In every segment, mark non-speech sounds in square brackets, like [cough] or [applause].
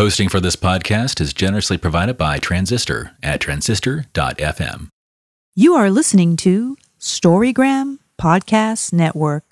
Hosting for this podcast is generously provided by Transistor at transistor.fm. You are listening to Storygram Podcast Network.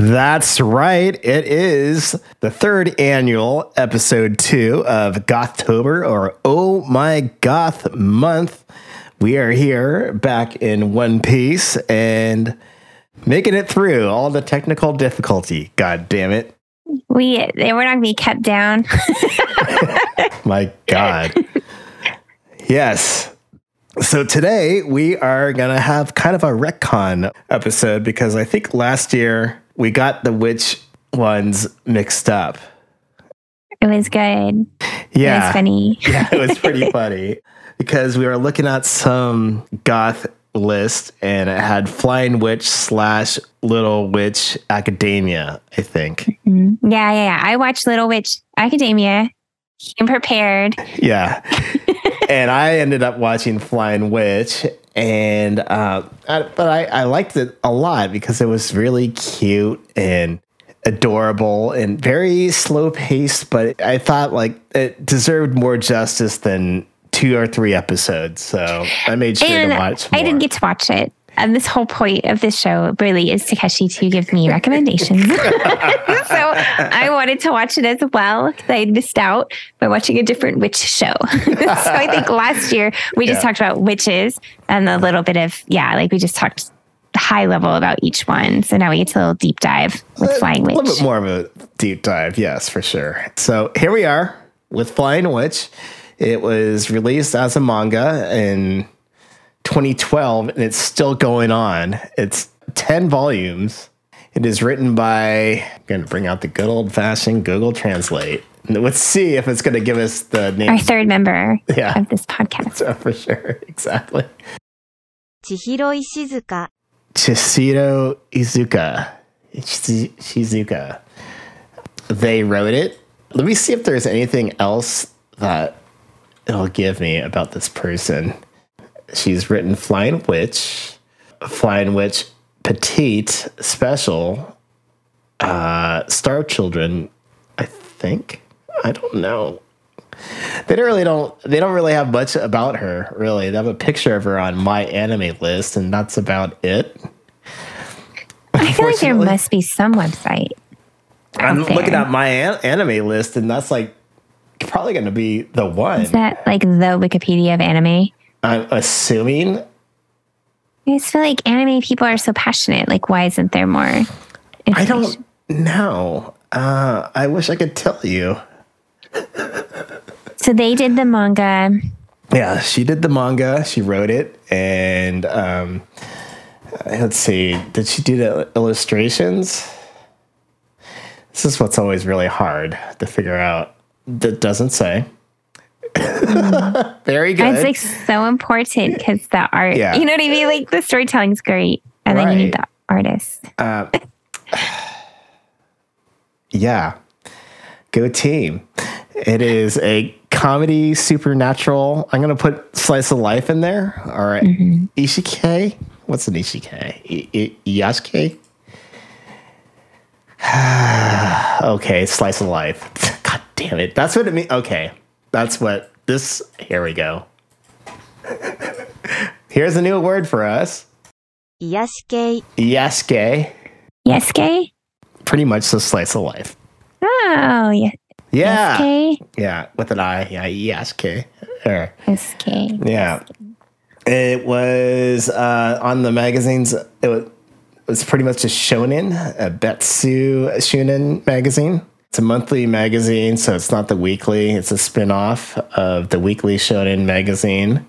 That's right. It is the third annual episode two of Gothtober or Oh My Goth Month. We are here back in one piece and making it through all the technical difficulty. God damn it. We they were not gonna be kept down. [laughs] My God. yes. So today we are going to have kind of a retcon episode because I think last year we got the witch ones mixed up. It was good. Yeah. It was funny. [laughs] yeah, it was pretty [laughs] funny because we were looking at some goth list and it had Flying Witch slash Little Witch Academia, I think. Mhm. Yeah, yeah, yeah. I watched Little Witch Academia. Came prepared. Yeah. [laughs] and I ended up watching Flying Witch. And, uh, I, but I, I liked it a lot because it was really cute and adorable and very slow paced. But I thought like it deserved more justice than two or three episodes. So I made sure and to watch. I didn't get to watch it. And this whole point of this show really is Takeshi to give me recommendations. [laughs] [laughs] so I wanted to watch it as well because I missed out by watching a different witch show. [laughs] so I think last year we just talked about witches and a little bit of, yeah, like we just talked high level about each one. So now we get to a little deep dive with uh, Flying Witch. A little bit more of a deep dive, yes, for sure. So here we are with Flying Witch. It was released as a manga in 2012 and it's still going on. It's 10 volumes. It is written by, I'm going to bring out the good old fashioned Google Translate. Let's see if it's going to give us the name. Our third member yeah. of this podcast. [laughs] So for sure. Exactly. Chihiro Ishizuka. Chihiro Izuka. Shizuka. They wrote it. Let me see if there's anything else that it'll give me about this person. She's written Flying Witch, Flying Witch Petite Special, uh, Star Children, I think. I don't know. They don't really don't they don't really have much about her, really. They have a picture of her on my anime list, and that's about it. I feel like there must be some website. I'm there. looking at my an- anime list, and that's like probably going to be the one. Is that like the Wikipedia of anime? I'm assuming. I just feel like anime people are so passionate. Like, why isn't there more? I don't know. Uh, I wish I could tell you. So they did the manga. Yeah, she did the manga. She wrote it, and um, let's see. Did she do the illustrations? This is what's always really hard to figure out. That doesn't say. [laughs] Very good. It's like so important because the art, Yeah. you know what I mean? Like the storytelling's great. And then you need the artist. Uh, [sighs] yeah. Go team. It is a comedy supernatural. I'm going to put slice of life in there. All right. Mm-hmm. Ishike. What's an Ishike? I- I- Yasuke? [sighs] okay. Slice of life. [sighs] God damn it. That's what it means. Okay. That's what this. Here we go. Here's a new word for us. Yasuke. Yasuke. Yasuke? Pretty much the slice of life. Oh, yeah. Yeah. Yasuke? Yeah, with an I. Yeah, Yasuke. Er. Yasuke. Yeah. It was uh, on the magazines. It was, it was pretty much a shonen, a Betsu shonen magazine. It's a monthly magazine, so it's not the weekly. It's a spin-off of the weekly shonen magazine.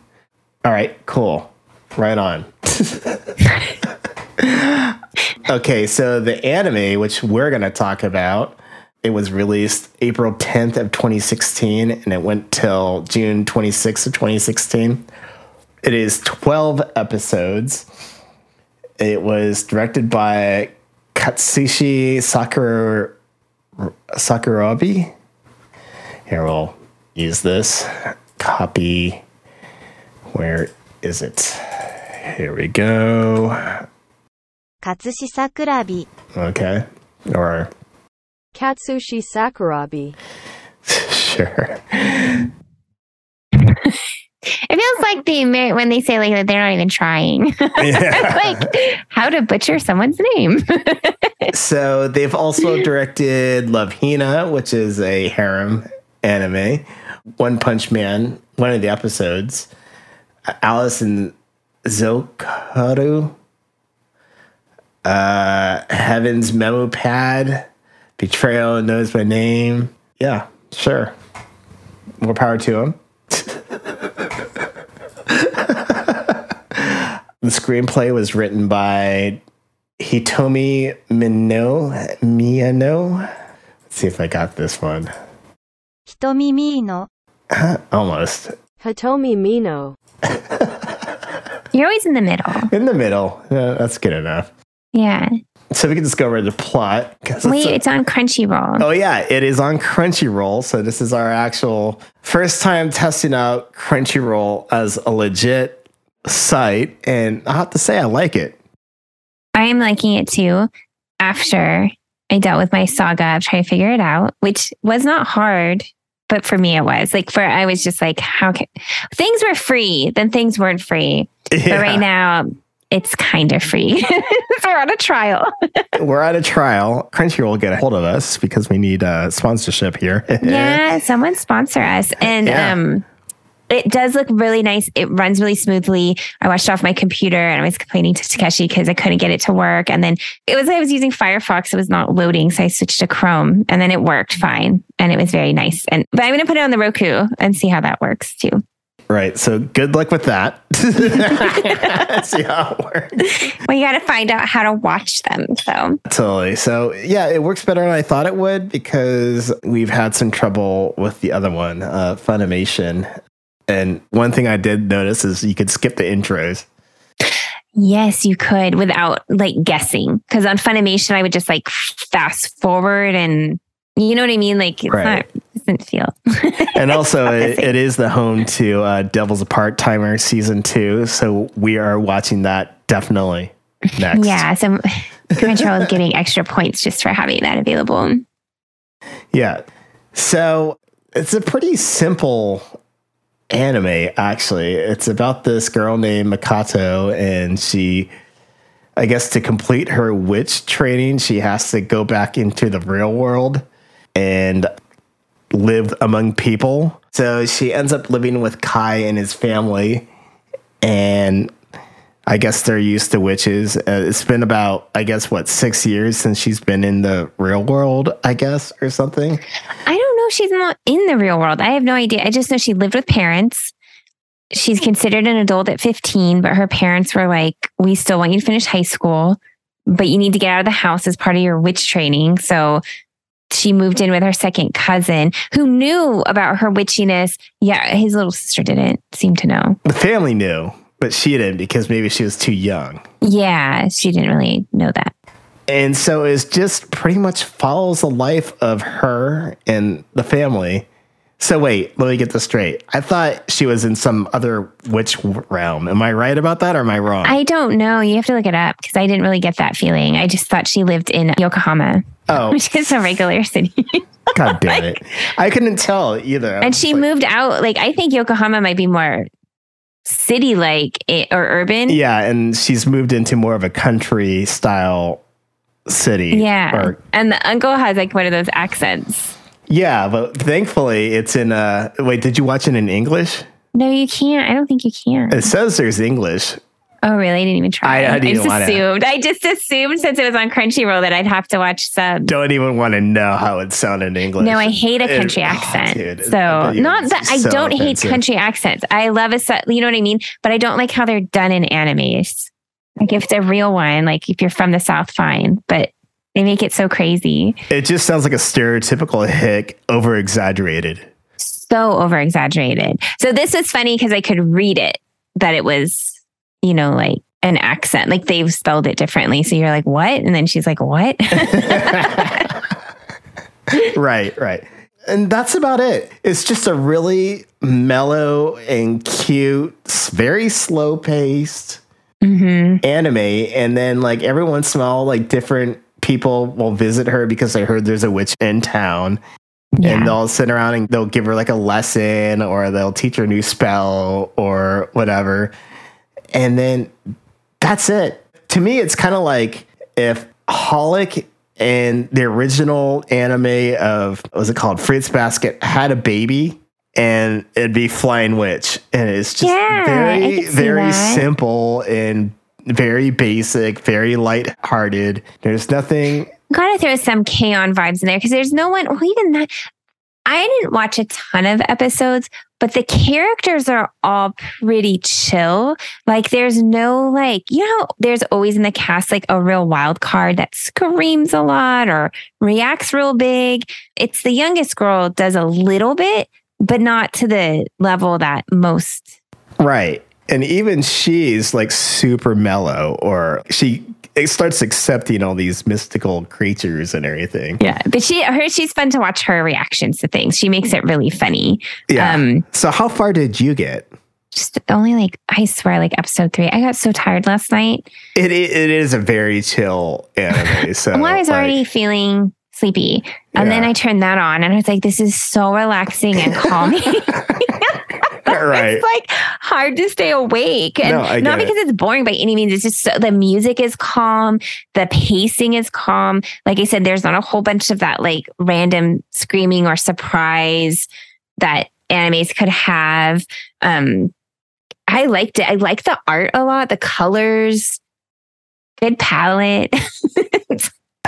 All right, cool. Right on. [laughs] okay, so the anime, which we're going to talk about, it was released April 10th of 2016 and it went till June 26th of 2016. It is 12 episodes. It was directed by Katsushi Sakura Sakurabi. Here we'll use this. Copy. Where is it? Here we go. Katsushi Sakurabi. Okay. Or Katsushi Sakurabi. [laughs] sure. [laughs] It feels like the when they say like that they're not even trying. [laughs] Yeah. like how to butcher someone's name. [laughs] So they've also directed Love Hina, which is a harem anime. One Punch Man, one of the episodes. Alice and Zoroku. Uh, Heaven's Memo Pad. Betrayal knows my name. Yeah, sure. More power to him. The screenplay was written by Hitomi Mino Miyano. Let's see if I got this one. Hitomi Mino. [laughs] Almost. Hitomi Mino. You're always in the middle. In the middle. Yeah, that's good enough. Yeah. So we can just go over the plot. Wait, it's, a, it's, on Crunchyroll. Oh yeah, it is on Crunchyroll. So this is our actual first time testing out Crunchyroll as a legit site, and I have to say I like it. I am liking it too. After I dealt with my saga of trying to figure it out, which was not hard, but for me it was. Like for I was just like, how can things were free, then things weren't free. But right now it's kind of free. [laughs] we're on a trial. [laughs] We're at a trial. Crunchyroll get a hold of us because we need uh, sponsorship here. [laughs] yeah, someone sponsor us. And Yeah. um it does look really nice. It runs really smoothly. I watched off my computer and I was complaining to Takeshi because I couldn't get it to work. And then it was I was using Firefox. It was not loading. So I switched to Chrome and then it worked fine. And it was very nice. And but I'm gonna put it on the Roku and see how that works too. Right. So good luck with that. [laughs] See how it works. Well, you gotta find out how to watch them. So Totally. So yeah, it works better than I thought it would because we've had some trouble with the other one, uh, Funimation. And one thing I did notice is you could skip the intros. yes, you could without like guessing. Because on Funimation, I would just like fast forward and you know what I mean? Like it's Right. not it doesn't feel [laughs] And also, it, it is the home to uh, Devil's Apart Timer season two. So we are watching that definitely next. Yeah, so Crunchyroll is giving extra points just for having that available. Yeah. So it's a pretty simple anime, actually. It's about this girl named Makoto, and she, I guess, to complete her witch training, she has to go back into the real world and live among people. So she ends up living with Kai and his family, and I guess they're used to witches. Uh, it's been about, I guess, what, six years since she's been in the real world, I guess, or something. I don't she's not in the real world. I have no idea. I just know she lived with parents. She's hmm. considered an adult at 15, but her parents were like, We still want you to finish high school, but you need to get out of the house as part of your witch training. So she moved in with her second cousin who knew about her witchiness. Yeah, his little sister didn't seem to know. The family knew, but she didn't because maybe she was too young. Yeah, she didn't really know that. And so it's just pretty much follows the life of her and the family. So wait, let me get this straight. I thought she was in some other witch realm. Am I right about that or am I wrong? I don't know. You have to look it up because I didn't really get that feeling. I just thought she lived in Yokohama, oh, [laughs] which is a regular city. [laughs] god damn it. I couldn't tell either. I and she like- moved out. Like I think Yokohama might be more city like eh, or urban. Yeah, and she's moved into more of a country style city. Yeah. Or and the uncle has like one of those accents. yeah, but thankfully it's in uh wait, did you watch it in English? No, you can't. I don't think you can. It says there's English. Oh, really? I didn't even try. I- I didn't just assumed. I just assumed since it was on Crunchyroll that I'd have to watch subs. Don't even want to know how it sounded in English. No, I hate a It- country oh, accent. dude, so not that I so don't hate country accents. I love a set. You know what I mean? But I don't like how they're done in animes. Like if it's a real one, like if you're from the South, fine. But they make it so crazy, It just sounds like a stereotypical hick, over exaggerated. so over exaggerated. So this was funny because I could read it that it was, you know, like an accent. Like they've spelled it differently. So you're like, what? And then she's like, what? [laughs] right, right. And that's about it. It's just a really mellow and cute, very slow paced hmm anime. And then, like, every once in a while, like, different people will visit her because they heard there's a witch in town. And they'll sit around and they'll give her like a lesson or they'll teach her a new spell or whatever. And then that's it. To me, it's kind of like if Holic and the original anime of what was it called Fruits Basket had a baby and it'd be Flying Witch. And it's just Yeah, very, very simple and very basic, very light-hearted. There's nothing gotta throw some K-On vibes in there because there's no one, well, even that. I didn't watch a ton of episodes, but the characters are all pretty chill. Like, there's no, like, you know, there's always in the cast like a real wild card that screams a lot or reacts real big. It's the youngest girl does a little bit, but not to the level that most. Right. And even she's like super mellow, or she it starts accepting all these mystical creatures and everything. Yeah. But she, her, she's fun to watch her reactions to things. She makes it really funny. Yeah. Um, so, how far did you get? just only like I swear like episode three. I got so tired last night. It, it, it is a very chill anime. [laughs] So, well, I was like, already feeling sleepy. And then I turned that on and I was like, this is so relaxing and calming. [laughs] [laughs] right. it's like hard to stay awake. And No, not get it. because it's boring by any means. It's just so, the music is calm, the pacing is calm. Like I said, there's not a whole bunch of that like random screaming or surprise that animes could have. Um I liked it. I like the art a lot, the colors, good palette. [laughs]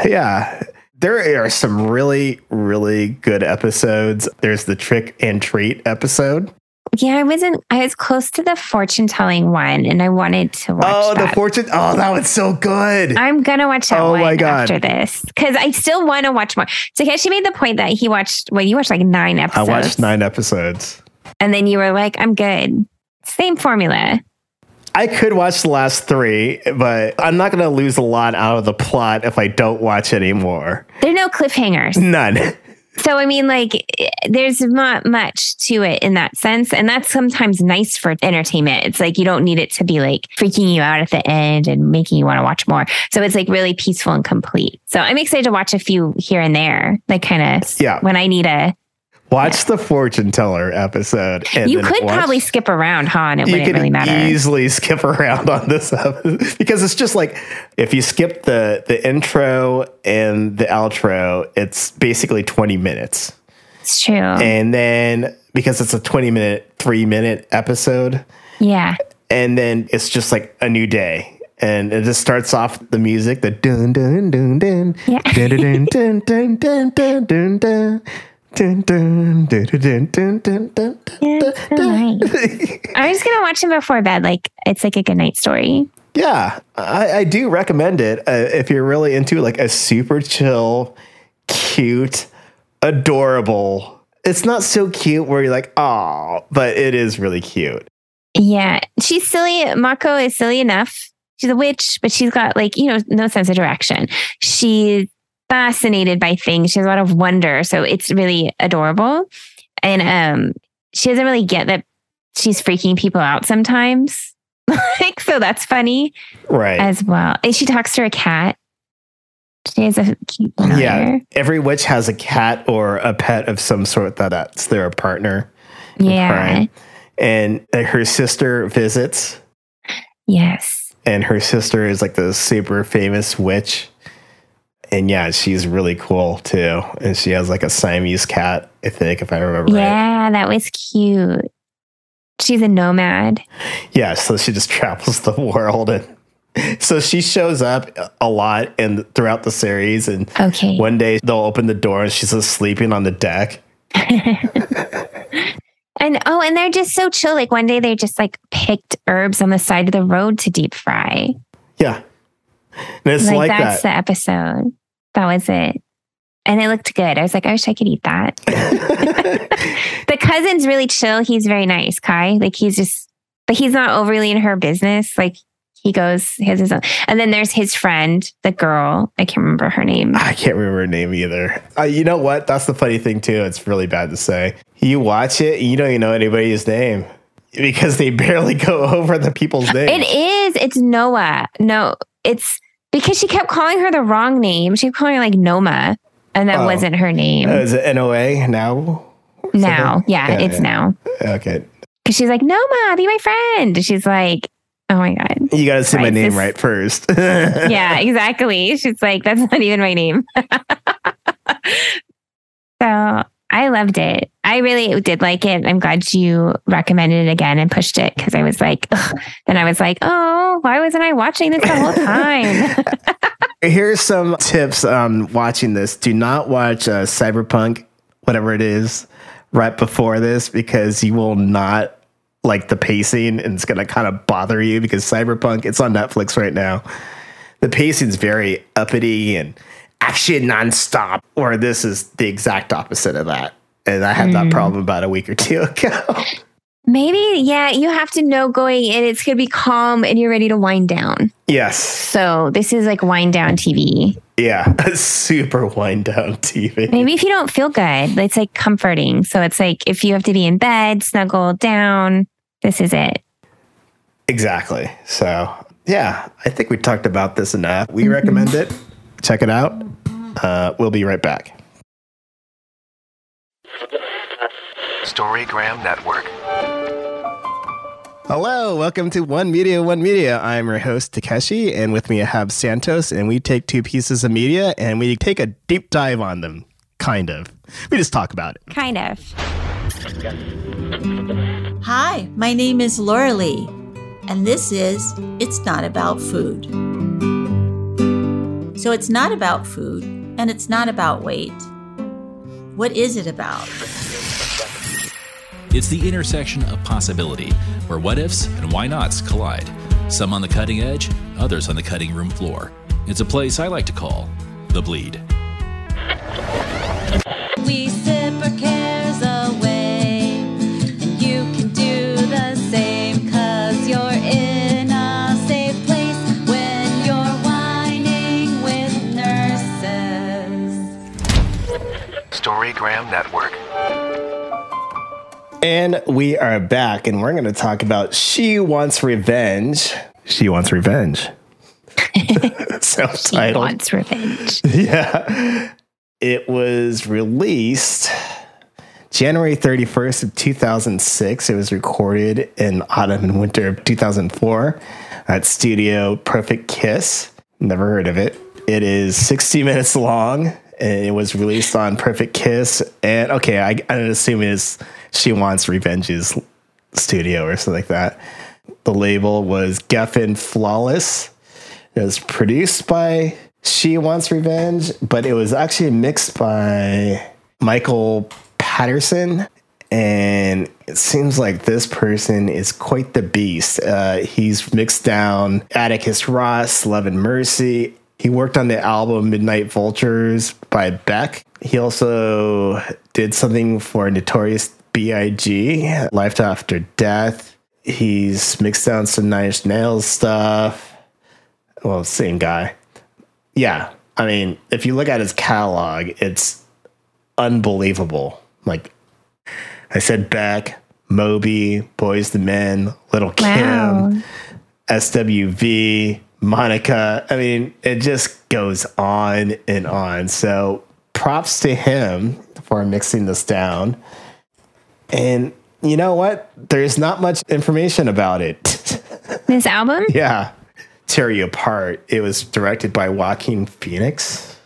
Yeah. There are some really, really good episodes. There's the trick and treat episode. yeah, I wasn't I was close to the fortune telling one and I wanted to watch oh, that. the fortune. Oh, that was so good. I'm gonna watch that Oh one my God. after this because I still want to watch more. So Takeshi made the point that he watched. Well, you watched like nine episodes. I watched nine episodes. and then you were like, "I'm good." Same formula. I could watch the last three, but I'm not going to lose a lot out of the plot if I don't watch anymore. There are no cliffhangers, None. so I mean, like, there's not much to it in that sense, and that's sometimes nice for entertainment. It's like you don't need it to be like freaking you out at the end and making you want to watch more. So it's like really peaceful and complete. So I'm excited to watch a few here and there, like kind of Yeah. when I need a. Watch the fortune teller episode. And you could watch- probably skip around, huh? And it you wouldn't really matter. easily skip around on this episode [laughs] because it's just like if you skip the the intro and the outro, it's basically 20 minutes. It's true. And then because it's a 20 minute, three minute episode, yeah. and then it's just like a new day. And it just starts off the music, the dun dun dun dun Yeah. dun dun dun dun dun dun dun dun. Dun, dun, dun, dun, dun, dun, dun, Yeah, dun, so dun. nice. [laughs] I'm just gonna watch him before bed. Like it's like a good night story. Yeah, I, I do recommend it uh, if you're really into like a super chill, cute, adorable. It's not so cute where you're like, oh, but it is really cute. Yeah, she's silly. Mako is silly enough. She's a witch, but she's got like you know no sense of direction. She's fascinated by things. She has a lot of wonder, so it's really adorable. And um, she doesn't really get that she's freaking people out sometimes. [laughs] like so, that's funny Right. as well. And she talks to her cat. She has a cute yeah. Every witch has a cat or a pet of some sort that that's their partner. Yeah. And her sister visits, Yes. and her sister is like the super famous witch. And yeah, she's really cool too. And she has like a Siamese cat, I think, if I remember right. Yeah, that was cute. She's a nomad. Yeah, so she just [laughs] travels the world and [laughs] so she shows up a lot and throughout the series and Okay. one day they'll open the door and she's just sleeping on the deck. [laughs] And oh, and they're just so chill. Like one day they just like picked herbs on the side of the road to deep fry. Yeah. And it's like, like, that's that. the episode. That was it. And it looked good. I was like, I wish I could eat that. [laughs] [laughs] the cousin's really chill. He's very nice, Kai. Like he's just, but he's not overly in her business. Like he goes, has his own. And then there's his friend, the girl. I can't remember her name. I can't remember her name either. Uh, you know what? That's the funny thing too. It's really bad to say. You watch it, you don't even know anybody's name because they [laughs] barely go over the people's names. It is. It's Noah. No, it's because she kept calling her the wrong name. She kept calling her like Noma, and that Oh. wasn't her name. Uh, is it NOA now? now, yeah, Yeah, it's yeah. now. Okay. Because she's like, Noma, be my friend. She's like, oh my God. You got to say my name this- right first. [laughs] Yeah, exactly. She's like, that's not even my name. [laughs] so I loved it. I really did like it. I'm glad you recommended it again and pushed it because I was like, ugh. then I was like, oh, why wasn't I watching this the whole time? [laughs] Here's some tips on watching this. Do not watch uh, Cyberpunk, whatever it is, right before this because you will not like the pacing and it's going to kind of bother you because Cyberpunk, it's on Netflix right now. The pacing's very uppity and action nonstop, or this is the exact opposite of that. And I had that hmm. problem about a week or two [laughs] ago. Maybe, yeah, you have to know going in, it's going to be calm and you're ready to wind down. yes. So this is like wind down TV. Yeah. [laughs] Super wind down TV. Maybe if you don't feel good, it's like comforting. So it's like if you have to be in bed, snuggle down, this is it. Exactly. So, yeah, I think we talked about this enough. We mm-hmm. recommend it. Check it out. Uh, we'll be right back. Storygram Network. Hello, welcome to One Media, One Media. I'm your host, Takeshi, and with me I have Santos, and we take two pieces of media and we take a deep dive on them. Kind of. We just talk about it. Kind of. Hi, my name is Laura Lee, and this is It's Not About Food. So it's not about food, and it's not about weight. What is it about? It's the intersection of possibility, where what ifs and why nots collide. Some on the cutting edge, others on the cutting room floor. It's a place I like to call the bleed. We sip And we are back, and we're going to talk about She Wants Revenge. She Wants Revenge. [laughs] She Self-titled. wants revenge. yeah. It was released January 31st of 2006. It was recorded in autumn and winter of 2004 at Studio Perfect Kiss. Never heard of it. It is 60 minutes long and it was released on Perfect Kiss. And okay, I, I assume it is She Wants Revenge's studio or something like that. The label was Geffen Flawless. It was produced by She Wants Revenge, but it was actually mixed by Michael Patterson. And it seems like this person is quite the beast. Uh, he's mixed down Atticus Ross, Love and Mercy. He worked on the album Midnight Vultures by Beck. He also did something for Notorious B.I.G., Life After Death. He's mixed down some Nine Inch Nails stuff well, same guy. Yeah, I mean, if you look at his catalog, it's unbelievable. Like I said, Beck, Moby, Boyz II Men, Little Wow. Kim, SWV, Monica. I mean, it just goes on and on. So props to him for mixing this down. And you know what? There's not much information about it. [laughs] This album? Yeah. Tear You Apart. It was directed by Joaquin Phoenix.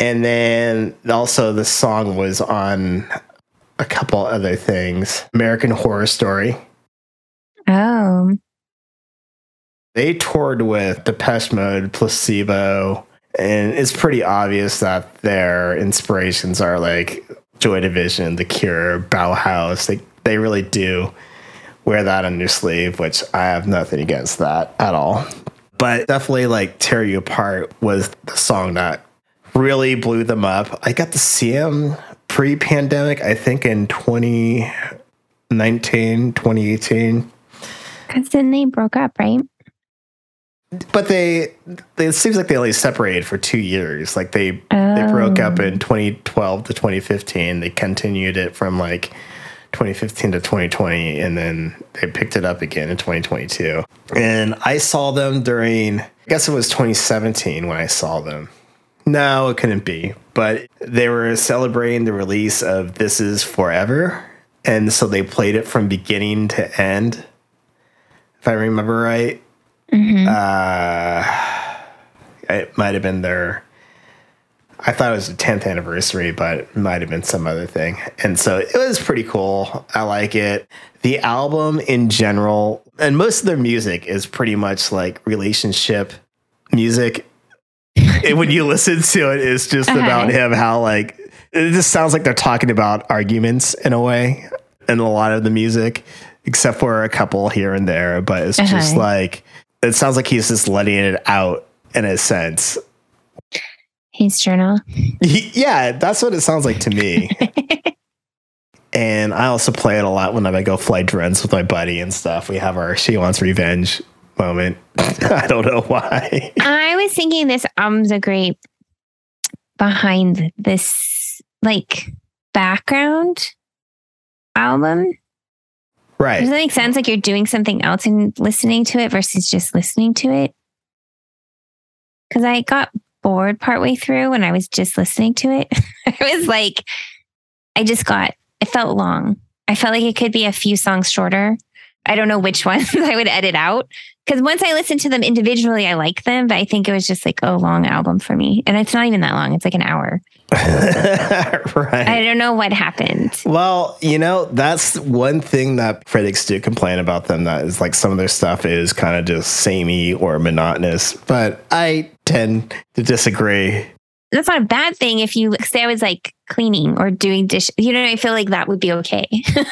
And then also the song was on a couple other things. American Horror Story. Oh, They toured with Depeche Mode, Placebo, and it's pretty obvious that their inspirations are like Joy Division, The Cure, Bauhaus. They they really do wear that on their sleeve, which I have nothing against that at all. But definitely like Tear You Apart was the song that really blew them up. I got to see them pre-pandemic, I think in 2019, 2018. because then they broke up, right? But they, they it seems like they only separated for two years. Like they they broke up in 2012 to 2015. They continued it from like 2015 to 2020, and then they picked it up again in 2022. And I saw them during, I guess it was 2017 when I saw them. No, it couldn't be. But they were celebrating the release of This Is Forever. And so they played it from beginning to end. If I remember right. Uh, it might have been their. I thought it was the 10th anniversary, but it might have been some other thing. And so it was pretty cool. I like it. The album in general, and most of their music is pretty much like relationship music. and when you listen to it, it's just Okay. about him, how like it just sounds like they're talking about arguments in a way in a lot of the music, except for a couple here and there. But it's just Uh-huh. like it sounds like he's just letting it out in a sense. His journal. He- yeah, that's what it sounds like to me. [laughs] and I also play it a lot when I go fly drones with my buddy and stuff. We have our she wants revenge moment. [laughs] I don't know why. I was thinking this album's a great behind this like background album. Does right. that make sense? Like you're doing something else and listening to it versus just listening to it. Because I got bored partway through when I was just listening to it. [laughs] I was like, I just got, it felt long. I felt like it could be a few songs shorter. I don't know which [laughs] ones I would edit out. Because once I listen to them individually, I like them, but I think it was just like a long album for me. And it's not even that long, it's like an hour. [laughs] right. I don't know what happened. Well, you know, that's one thing that critics do complain about them. That is like some of their stuff is kind of just samey or monotonous. But I tend to disagree. that's not a bad thing if you say I was like cleaning or doing dish. You know, I feel like that would be okay.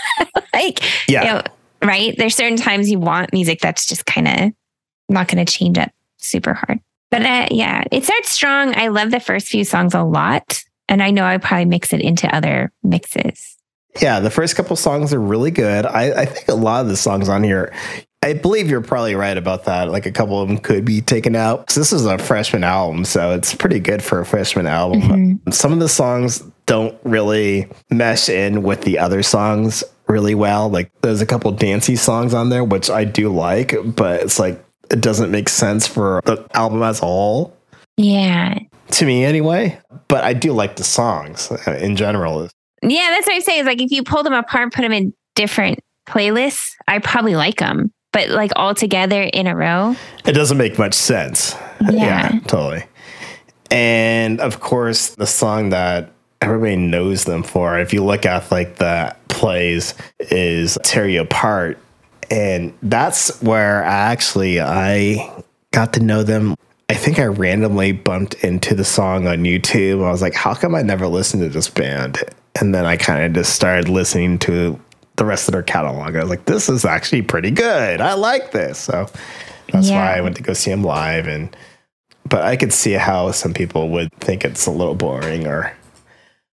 [laughs] like, Yeah. you know, right? There's certain times you want music that's just kind of not going to change up super hard. But uh, yeah, it starts strong. I love the first few songs a lot. And I know I probably mix it into other mixes. Yeah, the first couple songs are really good. I, I think a lot of the songs on here, I believe you're probably right about that. Like a couple of them could be taken out. So this is a freshman album, so it's pretty good for a freshman album. Mm-hmm. Some of the songs don't really mesh in with the other songs really well. Like there's a couple dancey songs on there, which I do like, but it's like it doesn't make sense for the album as a whole Yeah. to me anyway. But I do like the songs uh, in general. Yeah, that's what I say. Is like if you pull them apart put them in different playlists, I probably like them. But like all together in a row, It doesn't make much sense. Yeah. totally. And of course, the song that everybody knows them for, if you look at like the plays, is Tear You Apart. And that's where I actually I got to know them. I think I randomly bumped into the song on YouTube. I was like, how come I never listened to this band? And then I kind of just started listening to the rest of their catalog. I was like, this is actually pretty good. I like this. So that's Yeah. why I went to go see them live. And but I could see how some people would think it's a little boring or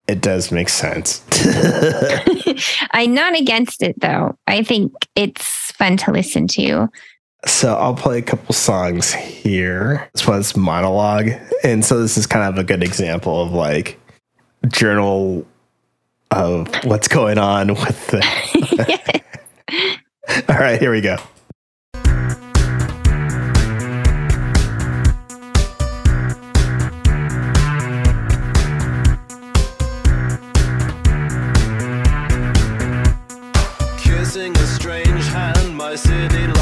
it does make sense. [laughs] [laughs] I'm not against it though. I think it's fun to listen to. so I'll play a couple songs here. This one's monologue. And so this is kind of a good example of like journal of what's going on with the [laughs] All right, here we go. City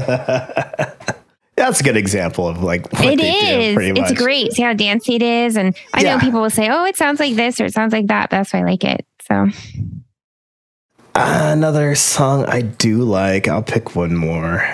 [laughs] That's a good example of like It they do, It's great. See how dancey it is. And I Yeah. know people will say, oh, it sounds like this or it sounds like that. But that's why I like it. So Another song I do like. I'll pick one more.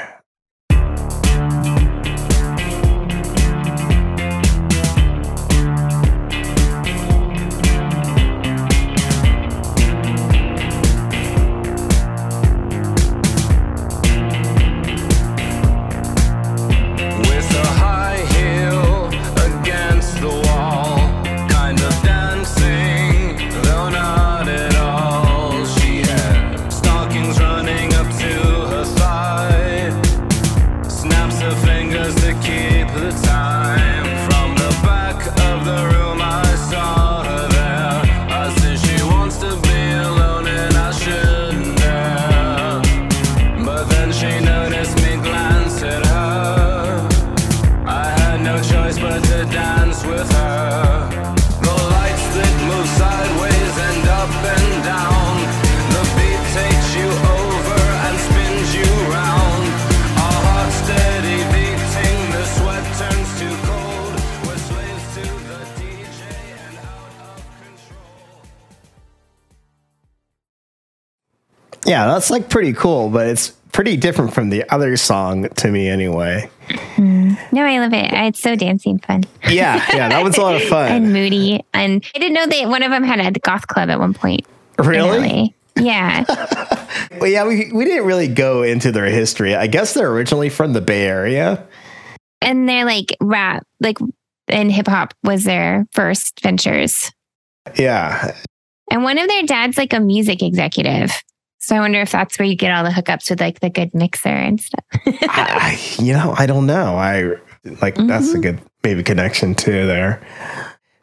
Yeah, that's like pretty cool, but it's pretty different from the other song to me anyway. Hmm. no, I love it. Uh, it's so dancing fun. Yeah, yeah, that was a lot of [laughs] fun and moody. And I didn't know that one of them had a goth club at one point. Really? Yeah. [laughs] Well, yeah, we, we didn't really go into their history. I guess they're originally from the Bay Area. and they're like rap, like, and hip hop was their first ventures. Yeah. And one of their dads, like a music executive. So I wonder if that's where you get all the hookups with like the good mixer and stuff. I, I- you know, I don't know. I like that's a good maybe connection too there.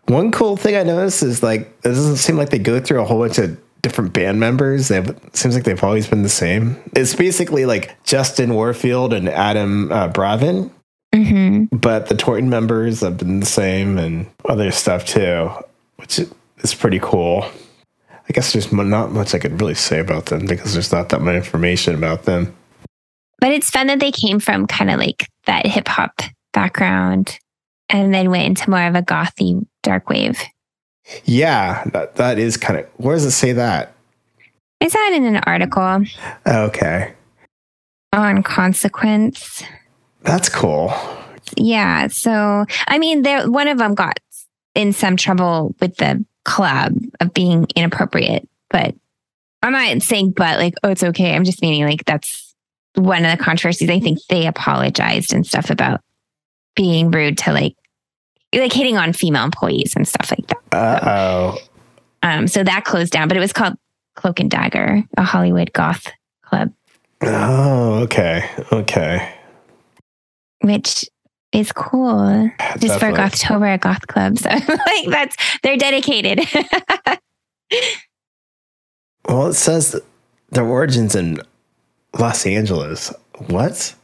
One cool thing I noticed is like it doesn't seem like they go through a whole bunch of different band members. They it seems like they've always been the same. It's basically like Justin Warfield and Adam uh, Bravin, hmm but the Torton members have been the same and other stuff too, which is pretty cool. I guess there's not much I could really say about them because there's not that much information about them. But it's fun that they came from kind of like that hip hop background and then went into more of a gothy dark wave. Yeah, that, that is kind of. Where does it say that? I saw it in an article Okay, on consequence. that's cool. Yeah. So, I mean, there one of them got in some trouble with the club of being inappropriate, but I'm not saying, but like, oh, it's okay. I'm just meaning like that's one of the controversies. I think they apologized and stuff about being rude to like, like hitting on female employees and stuff like that. Uh oh. Um, so that closed down, but it was called Cloak and Dagger, a Hollywood goth club, Oh, okay, okay. which is cool. Just for Definitely. Gothtober, a goth club. So [laughs] like that's they're dedicated. [laughs] Well, it says their origins in Los Angeles. What?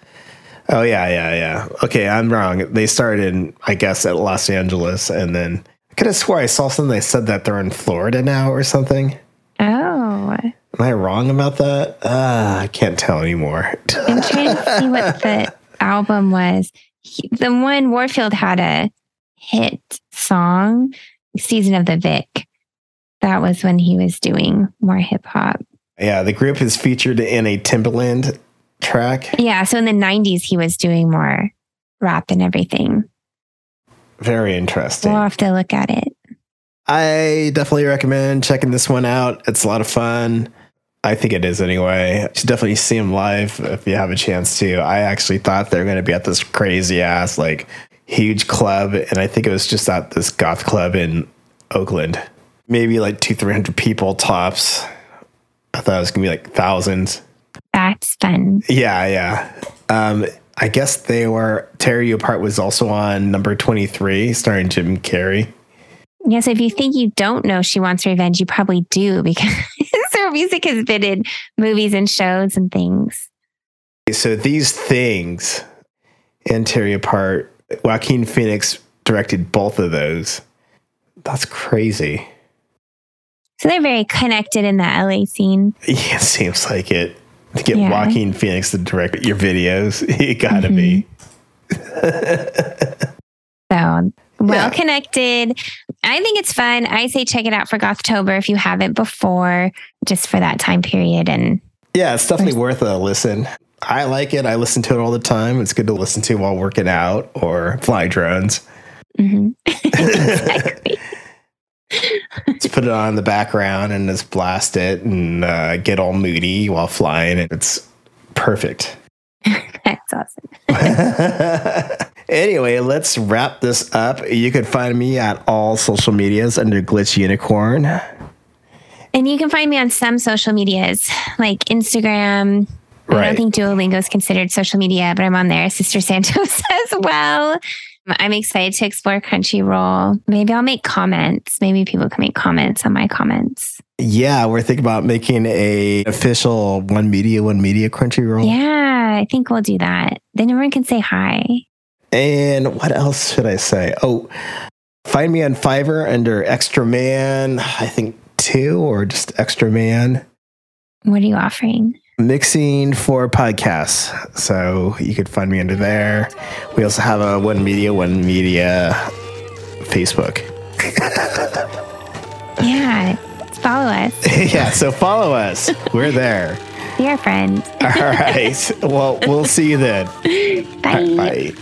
Oh yeah, yeah, yeah. Okay, I'm wrong. They started in, I guess, at Los Angeles, and then I could have swore I saw something. They said that they're in Florida now or something. oh, Am I wrong about that? Uh, I can't tell anymore. [laughs] I'm trying to see what the album was. He, the one Warfield had a hit song, "Season of the Vic." That was when he was doing more hip hop. yeah, the group is featured in a Timbaland track. Yeah, so in the '90s he was doing more rap and everything. Very interesting. We'll have to look at it. I definitely recommend checking this one out. It's a lot of fun. I think it is anyway. You should definitely see them live if you have a chance to. I actually thought they were going to be at this crazy ass, like, huge club. And I think it was just at this goth club in Oakland. Maybe like two, 300 people tops. I thought it was gonna be like thousands. That's fun. Yeah, yeah. Um, I guess they were Tear You Apart was also on number twenty three, starring Jim Carrey. Yes, if you think you don't know She Wants Revenge, you probably do because her music has been in movies and shows and things. So these things and Tear Apart, Joaquin Phoenix directed both of those. That's crazy. So they're very connected in the LA scene. Yeah, it seems like it. To get Yeah. Joaquin Phoenix to direct your videos, [laughs] you gotta be. Mm-hmm. [laughs] So well connected. I think it's fun. I say check it out for Gothtober if you haven't before, just for that time period. And Yeah, it's definitely worth a listen. I like it. I listen to it all the time. It's good to listen to while working out or flying drones. mhm. [laughs] exactly. Just put it on in the background and just blast it and uh, get all moody while flying. It's perfect. [laughs] That's awesome. [laughs] anyway, let's wrap this up. You can find me at all social medias under Glitch Unicorn. And you can find me on some social medias like Instagram. I don't think Duolingo is considered social media, but I'm on there. Sister Santos [laughs] as well. I'm excited to explore Crunchyroll. Maybe I'll make comments. Maybe people can make comments on my comments. Yeah, we're thinking about making a official one media, one media Crunchyroll. Yeah, I think we'll do that. Then everyone can say hi. And what else should I say? Oh, find me on Fiverr under Extra Man, I think two or just Extra Man. What are you offering? Mixing for podcasts. So you could find me under there. We also have a One Media, One Media Facebook. [laughs] Yeah, follow us. [laughs] yeah, so follow us. We're there. [laughs] Be our friends. All right. Well, we'll see you then. Bye. Bye.